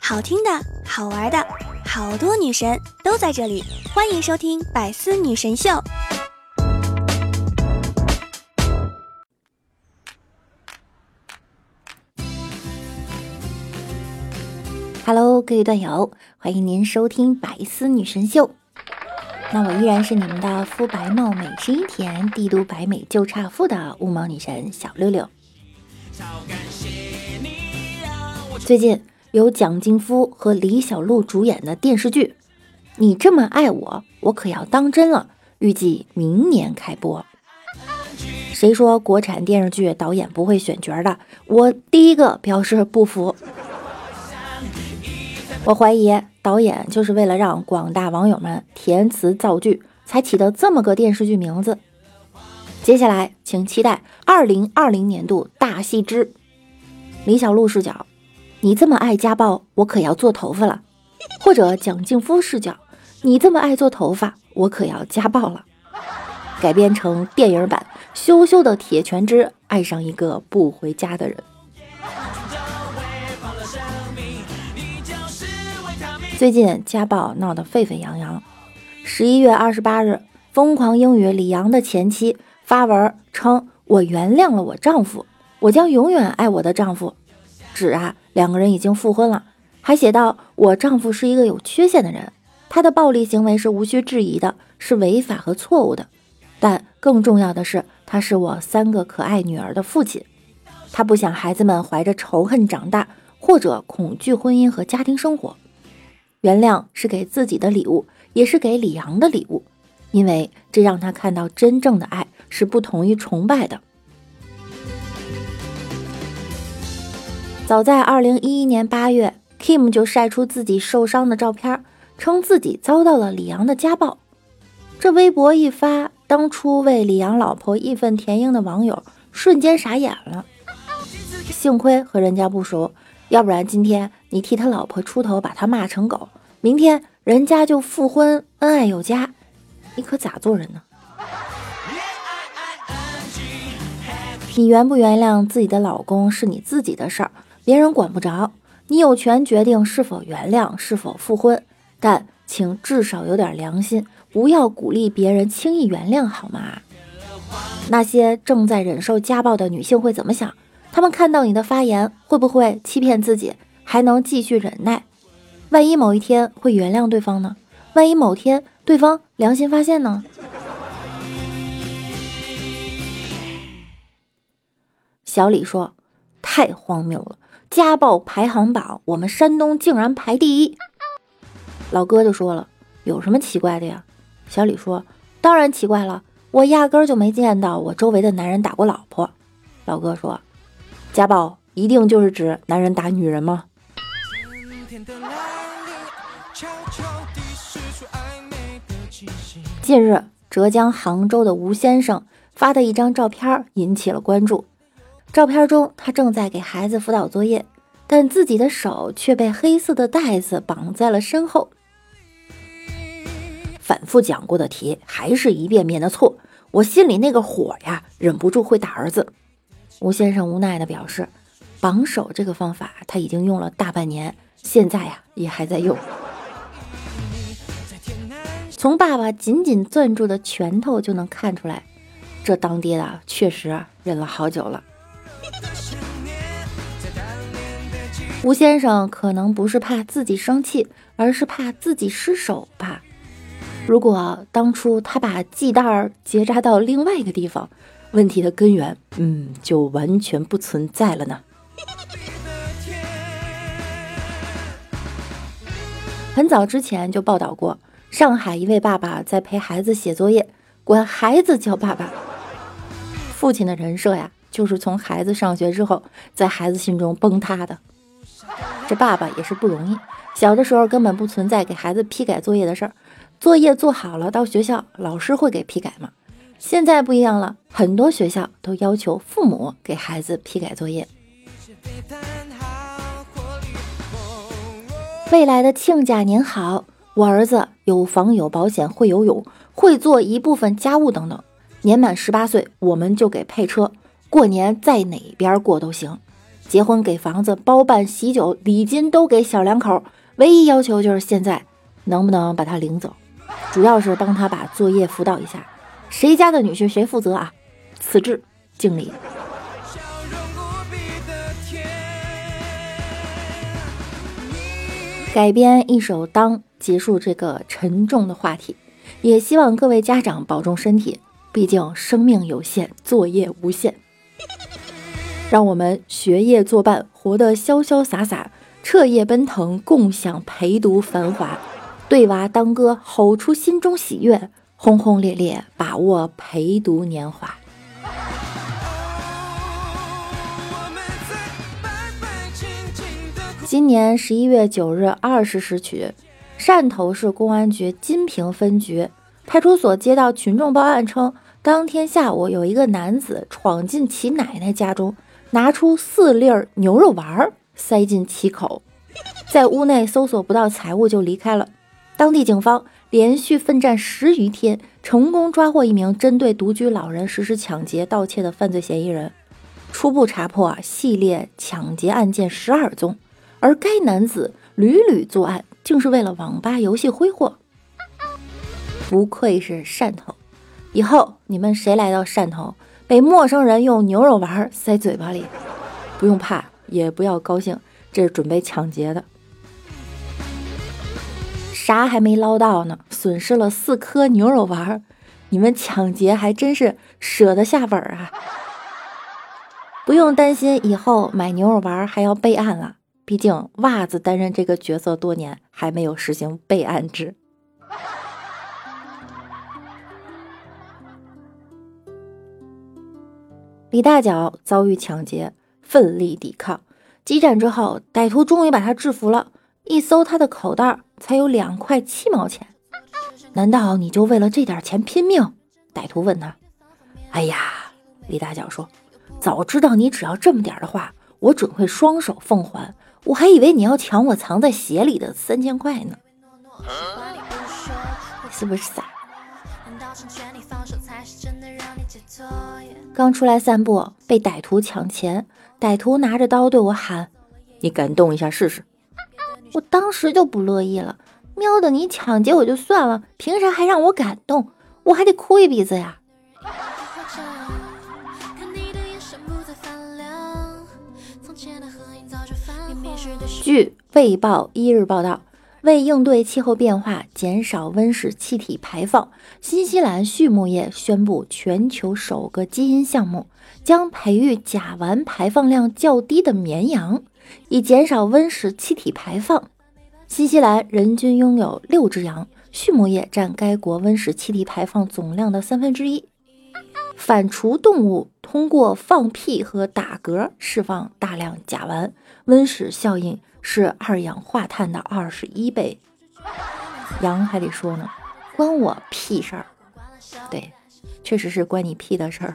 好听的，好玩的，好多女神都在这里，欢迎收听《百思女神秀》。Hello，各位段友，欢迎您收听《百思女神秀》。那我依然是你们的肤白貌美、声音甜、帝都白美就差富的五毛女神小六六。最近。由蒋劲夫和李小璐主演的电视剧《你这么爱我，我可要当真了》，预计明年开播。谁说国产电视剧导演不会选角的？我第一个表示不服。我怀疑导演就是为了让广大网友们填词造句，才起的这么个电视剧名字。接下来，请期待二零二零年度大戏之李小璐视角。你这么爱家暴，我可要做头发了；或者蒋劲夫视角，你这么爱做头发，我可要家暴了。改编成电影版《羞羞的铁拳之爱上一个不回家的人》。最近家暴闹得沸沸扬扬。十一月二十八日，疯狂英语李阳的前妻发文称：“我原谅了我丈夫，我将永远爱我的丈夫。”指啊。两个人已经复婚了，还写道：“我丈夫是一个有缺陷的人，他的暴力行为是无需质疑的，是违法和错误的。但更重要的是，他是我三个可爱女儿的父亲。他不想孩子们怀着仇恨长大，或者恐惧婚姻和家庭生活。原谅是给自己的礼物，也是给李阳的礼物，因为这让他看到真正的爱是不同于崇拜的。”早在二零一一年八月，Kim 就晒出自己受伤的照片，称自己遭到了李阳的家暴。这微博一发，当初为李阳老婆义愤填膺的网友瞬间傻眼了。幸亏和人家不熟，要不然今天你替他老婆出头，把他骂成狗，明天人家就复婚，恩爱有加，你可咋做人呢？你原不原谅自己的老公是你自己的事儿。别人管不着，你有权决定是否原谅、是否复婚，但请至少有点良心，不要鼓励别人轻易原谅，好吗？那些正在忍受家暴的女性会怎么想？她们看到你的发言，会不会欺骗自己，还能继续忍耐？万一某一天会原谅对方呢？万一某天对方良心发现呢？小李说：“太荒谬了。”家暴排行榜，我们山东竟然排第一。老哥就说了：“有什么奇怪的呀？”小李说：“当然奇怪了，我压根就没见到我周围的男人打过老婆。”老哥说：“家暴一定就是指男人打女人吗？”近日，浙江杭州的吴先生发的一张照片引起了关注。照片中，他正在给孩子辅导作业，但自己的手却被黑色的带子绑在了身后。反复讲过的题，还是一遍遍的错，我心里那个火呀，忍不住会打儿子。吴先生无奈的表示，绑手这个方法他已经用了大半年，现在呀也还在用。从爸爸紧紧攥住的拳头就能看出来，这当爹的确实忍了好久了。吴先生可能不是怕自己生气，而是怕自己失手吧。如果当初他把系带儿结扎到另外一个地方，问题的根源，嗯，就完全不存在了呢。很早之前就报道过，上海一位爸爸在陪孩子写作业，管孩子叫爸爸。父亲的人设呀。就是从孩子上学之后，在孩子心中崩塌的。这爸爸也是不容易，小的时候根本不存在给孩子批改作业的事儿，作业做好了到学校老师会给批改吗？现在不一样了，很多学校都要求父母给孩子批改作业。未来的亲家您好，我儿子有房有保险，会游泳，会做一部分家务等等，年满十八岁我们就给配车。过年在哪边过都行，结婚给房子包办喜酒礼金都给小两口，唯一要求就是现在能不能把他领走，主要是帮他把作业辅导一下。谁家的女婿谁负责啊？此致敬礼。改编一首《当》，结束这个沉重的话题。也希望各位家长保重身体，毕竟生命有限，作业无限。让我们学业作伴，活得潇潇洒洒，彻夜奔腾，共享陪读繁华。对娃当歌，吼出心中喜悦，轰轰烈烈把握陪读年华。今年十一月九日二十时许。汕头市公安局金平分局派出所接到群众报案称，当天下午有一个男子闯进其奶奶家中，拿出四粒牛肉丸塞进其口，在屋内搜索不到财物就离开了。当地警方连续奋战十余天，成功抓获一名针对独居老人实施抢劫盗窃的犯罪嫌疑人。初步查破啊系列抢劫案件十二宗，而该男子屡屡作案。竟是为了网吧游戏挥霍，不愧是汕头。以后你们谁来到汕头，被陌生人用牛肉丸塞嘴巴里，不用怕，也不要高兴，这是准备抢劫的。啥还没捞到呢，损失了四颗牛肉丸，你们抢劫还真是舍得下本啊！不用担心，以后买牛肉丸还要备案了。毕竟袜子担任这个角色多年，还没有实行备案制。李大脚遭遇抢劫，奋力抵抗，激战之后，歹徒终于把他制服了。一搜他的口袋，才有两块七毛钱。难道你就为了这点钱拼命？歹徒问他。哎呀，李大脚说，早知道你只要这么点的话，我准会双手奉还。我还以为你要抢我藏在鞋里的三千块呢，是不是傻？刚出来散步，被歹徒抢钱，歹徒拿着刀对我喊：“你敢动一下试试？”我当时就不乐意了，喵的，你抢劫我就算了，凭啥还让我敢动？我还得哭一鼻子呀！据《卫报》一日报道，为应对气候变化、减少温室气体排放，新西兰畜牧业宣布全球首个基因项目，将培育甲烷排放量较低的绵羊，以减少温室气体排放。新西兰人均拥有六只羊，畜牧业占该国温室气体排放总量的三分之一。反刍动物通过放屁和打嗝释放大量甲烷，温室效应是二氧化碳的二十一倍。羊还得说呢，关我屁事儿。对，确实是关你屁的事儿。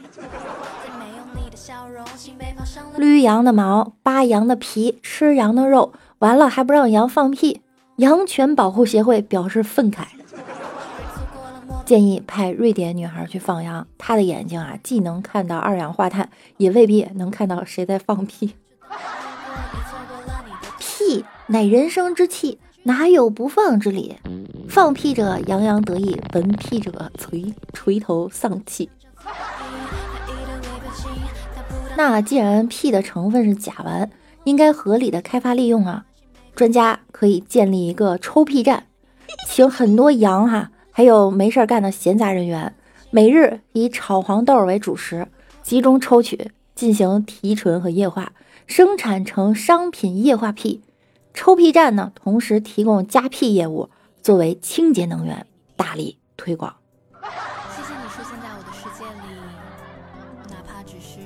捋羊的毛，扒羊的皮，吃羊的肉，完了还不让羊放屁。羊犬保护协会表示愤慨。建议派瑞典女孩去放羊，她的眼睛啊，既能看到二氧化碳，也未必能看到谁在放屁。乃人生之气，哪有不放之理？放屁者洋洋得意，闻屁者垂垂头丧气。那既然屁的成分是甲烷，应该合理的开发利用啊！专家可以建立一个抽屁站，请很多羊哈。还有没事干的闲杂人员，每日以炒黄豆为主食，集中抽取，进行提纯和液化，生产成商品液化屁。抽屁站呢，同时提供加屁业务，作为清洁能源，大力推广。谢谢你出现在我的世界里，哪怕只是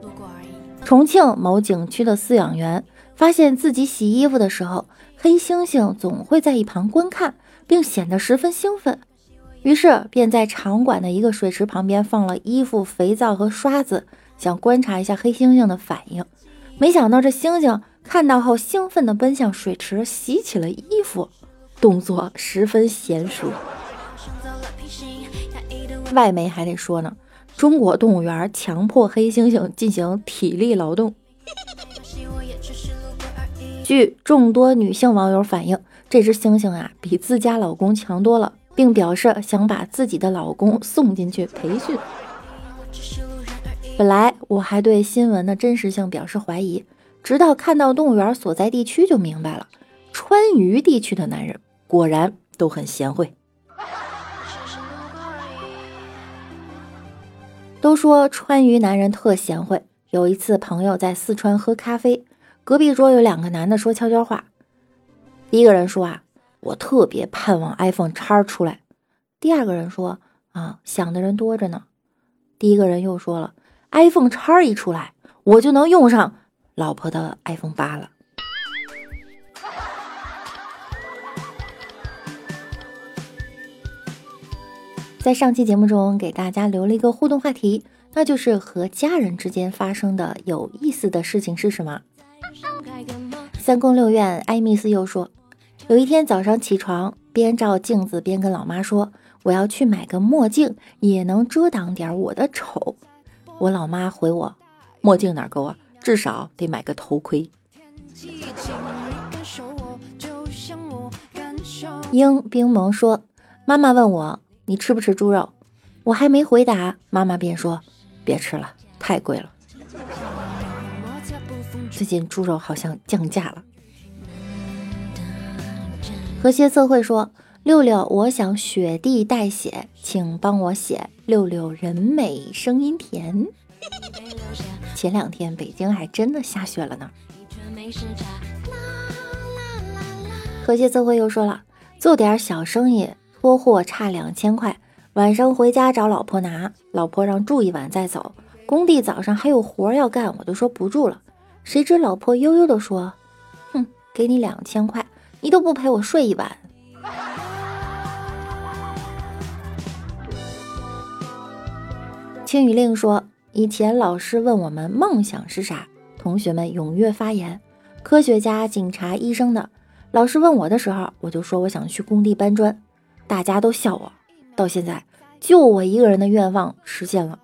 路过而已。重庆某景区的饲养员发现自己洗衣服的时候，黑猩猩总会在一旁观看。并显得十分兴奋，于是便在场馆的一个水池旁边放了衣服、肥皂和刷子，想观察一下黑猩猩的反应。没想到这猩猩看到后，兴奋地奔向水池洗起了衣服，动作十分娴熟。外媒还得说呢，中国动物园强迫黑猩猩进行体力劳动。据众多女性网友反映，这只猩猩啊比自家老公强多了，并表示想把自己的老公送进去培训。本来我还对新闻的真实性表示怀疑，直到看到动物园所在地区就明白了，川渝地区的男人果然都很贤惠。都说川渝男人特贤惠。有一次，朋友在四川喝咖啡，隔壁桌有两个男的说悄悄话。第一个人说啊，我特别盼望 iPhone 叉出来。第二个人说啊，想的人多着呢。第一个人又说了，iPhone 叉一出来，我就能用上老婆的 iPhone 八了。在上期节目中，给大家留了一个互动话题，那就是和家人之间发生的有意思的事情是什么？三宫六院，艾米斯又说，有一天早上起床，边照镜子边跟老妈说，我要去买个墨镜，也能遮挡点我的丑。我老妈回我，墨镜哪够啊，至少得买个头盔。英冰萌说，妈妈问我。你吃不吃猪肉？我还没回答，妈妈便说：“别吃了，太贵了。最近猪肉好像降价了。”和谐测绘说：“六六，我想雪地带写，请帮我写六六人美声音甜。” 前两天北京还真的下雪了呢。和谐测绘又说了：“做点小生意。”拖货差两千块，晚上回家找老婆拿，老婆让住一晚再走。工地早上还有活要干，我就说不住了。谁知老婆悠悠的说：“哼，给你两千块，你都不陪我睡一晚。”青雨令说：“以前老师问我们梦想是啥，同学们踊跃发言，科学家、警察、医生的。老师问我的时候，我就说我想去工地搬砖。”大家都笑我，到现在就我一个人的愿望实现了。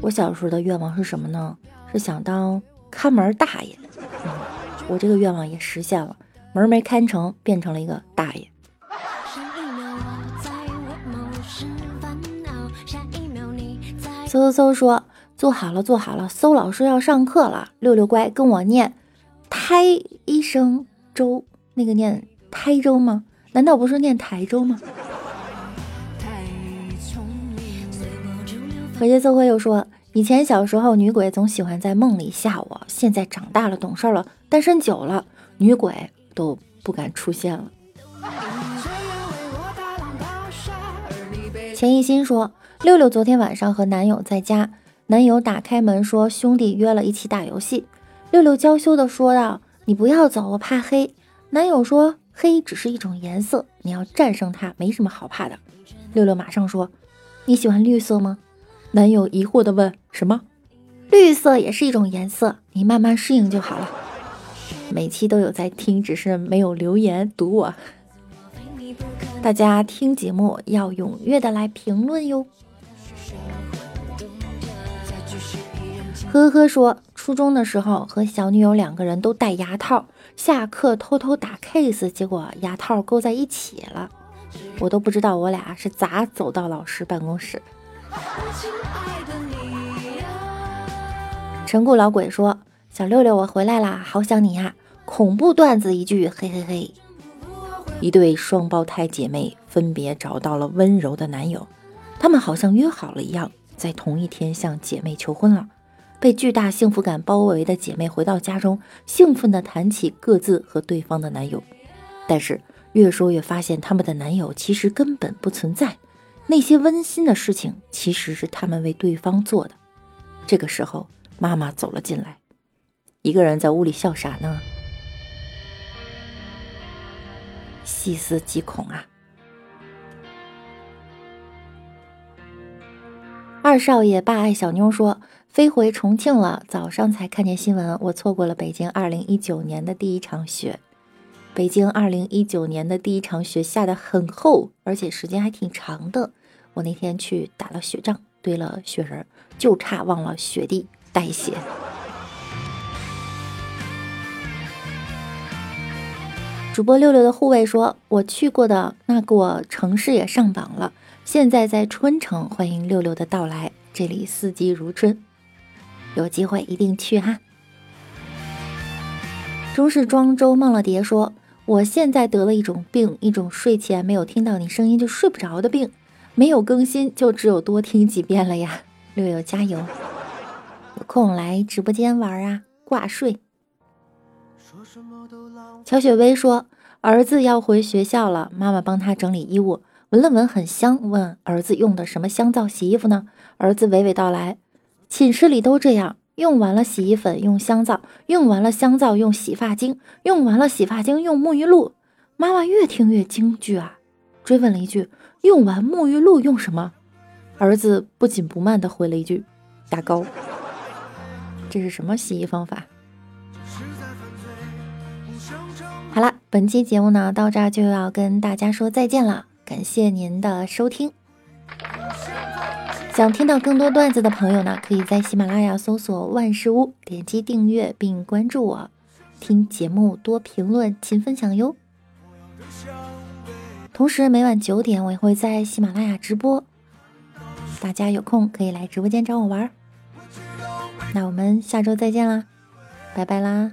我小时候的愿望是什么呢？是想当看门大爷。我这个愿望也实现了，门没看成，变成了一个大爷。嗖嗖嗖说做好了，做好了。搜老师要上课了，六六乖跟我念胎一声周，那个念台州吗？难道不是念台州吗？和谐社会又说，以前小时候女鬼总喜欢在梦里吓我，现在长大了懂事了，单身久了，女鬼都不敢出现了。钱一心说，六六昨天晚上和男友在家，男友打开门说兄弟约了一起打游戏，六六娇羞的说道：“你不要走，我怕黑。”男友说。黑只是一种颜色，你要战胜它，没什么好怕的。六六马上说：“你喜欢绿色吗？”男友疑惑地问：“什么？绿色也是一种颜色，你慢慢适应就好了。”每期都有在听，只是没有留言读我。大家听节目要踊跃的来评论哟。呵呵说，初中的时候和小女友两个人都戴牙套。下课偷偷打 case，结果牙套勾在一起了，我都不知道我俩是咋走到老师办公室。陈固老鬼说：“小六六，我回来啦，好想你呀！”恐怖段子一句，嘿嘿嘿。一对双胞胎姐妹分别找到了温柔的男友，他们好像约好了一样，在同一天向姐妹求婚了。被巨大幸福感包围的姐妹回到家中，兴奋地谈起各自和对方的男友，但是越说越发现他们的男友其实根本不存在，那些温馨的事情其实是他们为对方做的。这个时候，妈妈走了进来，一个人在屋里笑啥呢？细思极恐啊！二少爷爸爱小妞说。飞回重庆了，早上才看见新闻，我错过了北京二零一九年的第一场雪。北京二零一九年的第一场雪下的很厚，而且时间还挺长的。我那天去打了雪仗，堆了雪人，就差忘了雪地带血。主播六六的护卫说：“我去过的那个城市也上榜了，现在在春城，欢迎六六的到来，这里四季如春，有机会一定去哈。”中式庄周梦了蝶说：“我现在得了一种病，一种睡前没有听到你声音就睡不着的病，没有更新就只有多听几遍了呀。”六六加油，有空来直播间玩啊，挂睡。乔雪薇说：“儿子要回学校了，妈妈帮他整理衣物，闻了闻很香，问儿子用的什么香皂洗衣服呢？儿子娓娓道来：寝室里都这样，用完了洗衣粉用香皂，用完了香皂用洗发精，用完了洗发精用沐浴露。妈妈越听越惊惧啊，追问了一句：用完沐浴露用什么？儿子不紧不慢地回了一句：打膏。这是什么洗衣方法？”好了，本期节目呢到这儿就要跟大家说再见了，感谢您的收听。想听到更多段子的朋友呢，可以在喜马拉雅搜索万事屋，点击订阅并关注我，听节目多评论，勤分享哟。同时每晚九点我也会在喜马拉雅直播，大家有空可以来直播间找我玩。那我们下周再见啦，拜拜啦。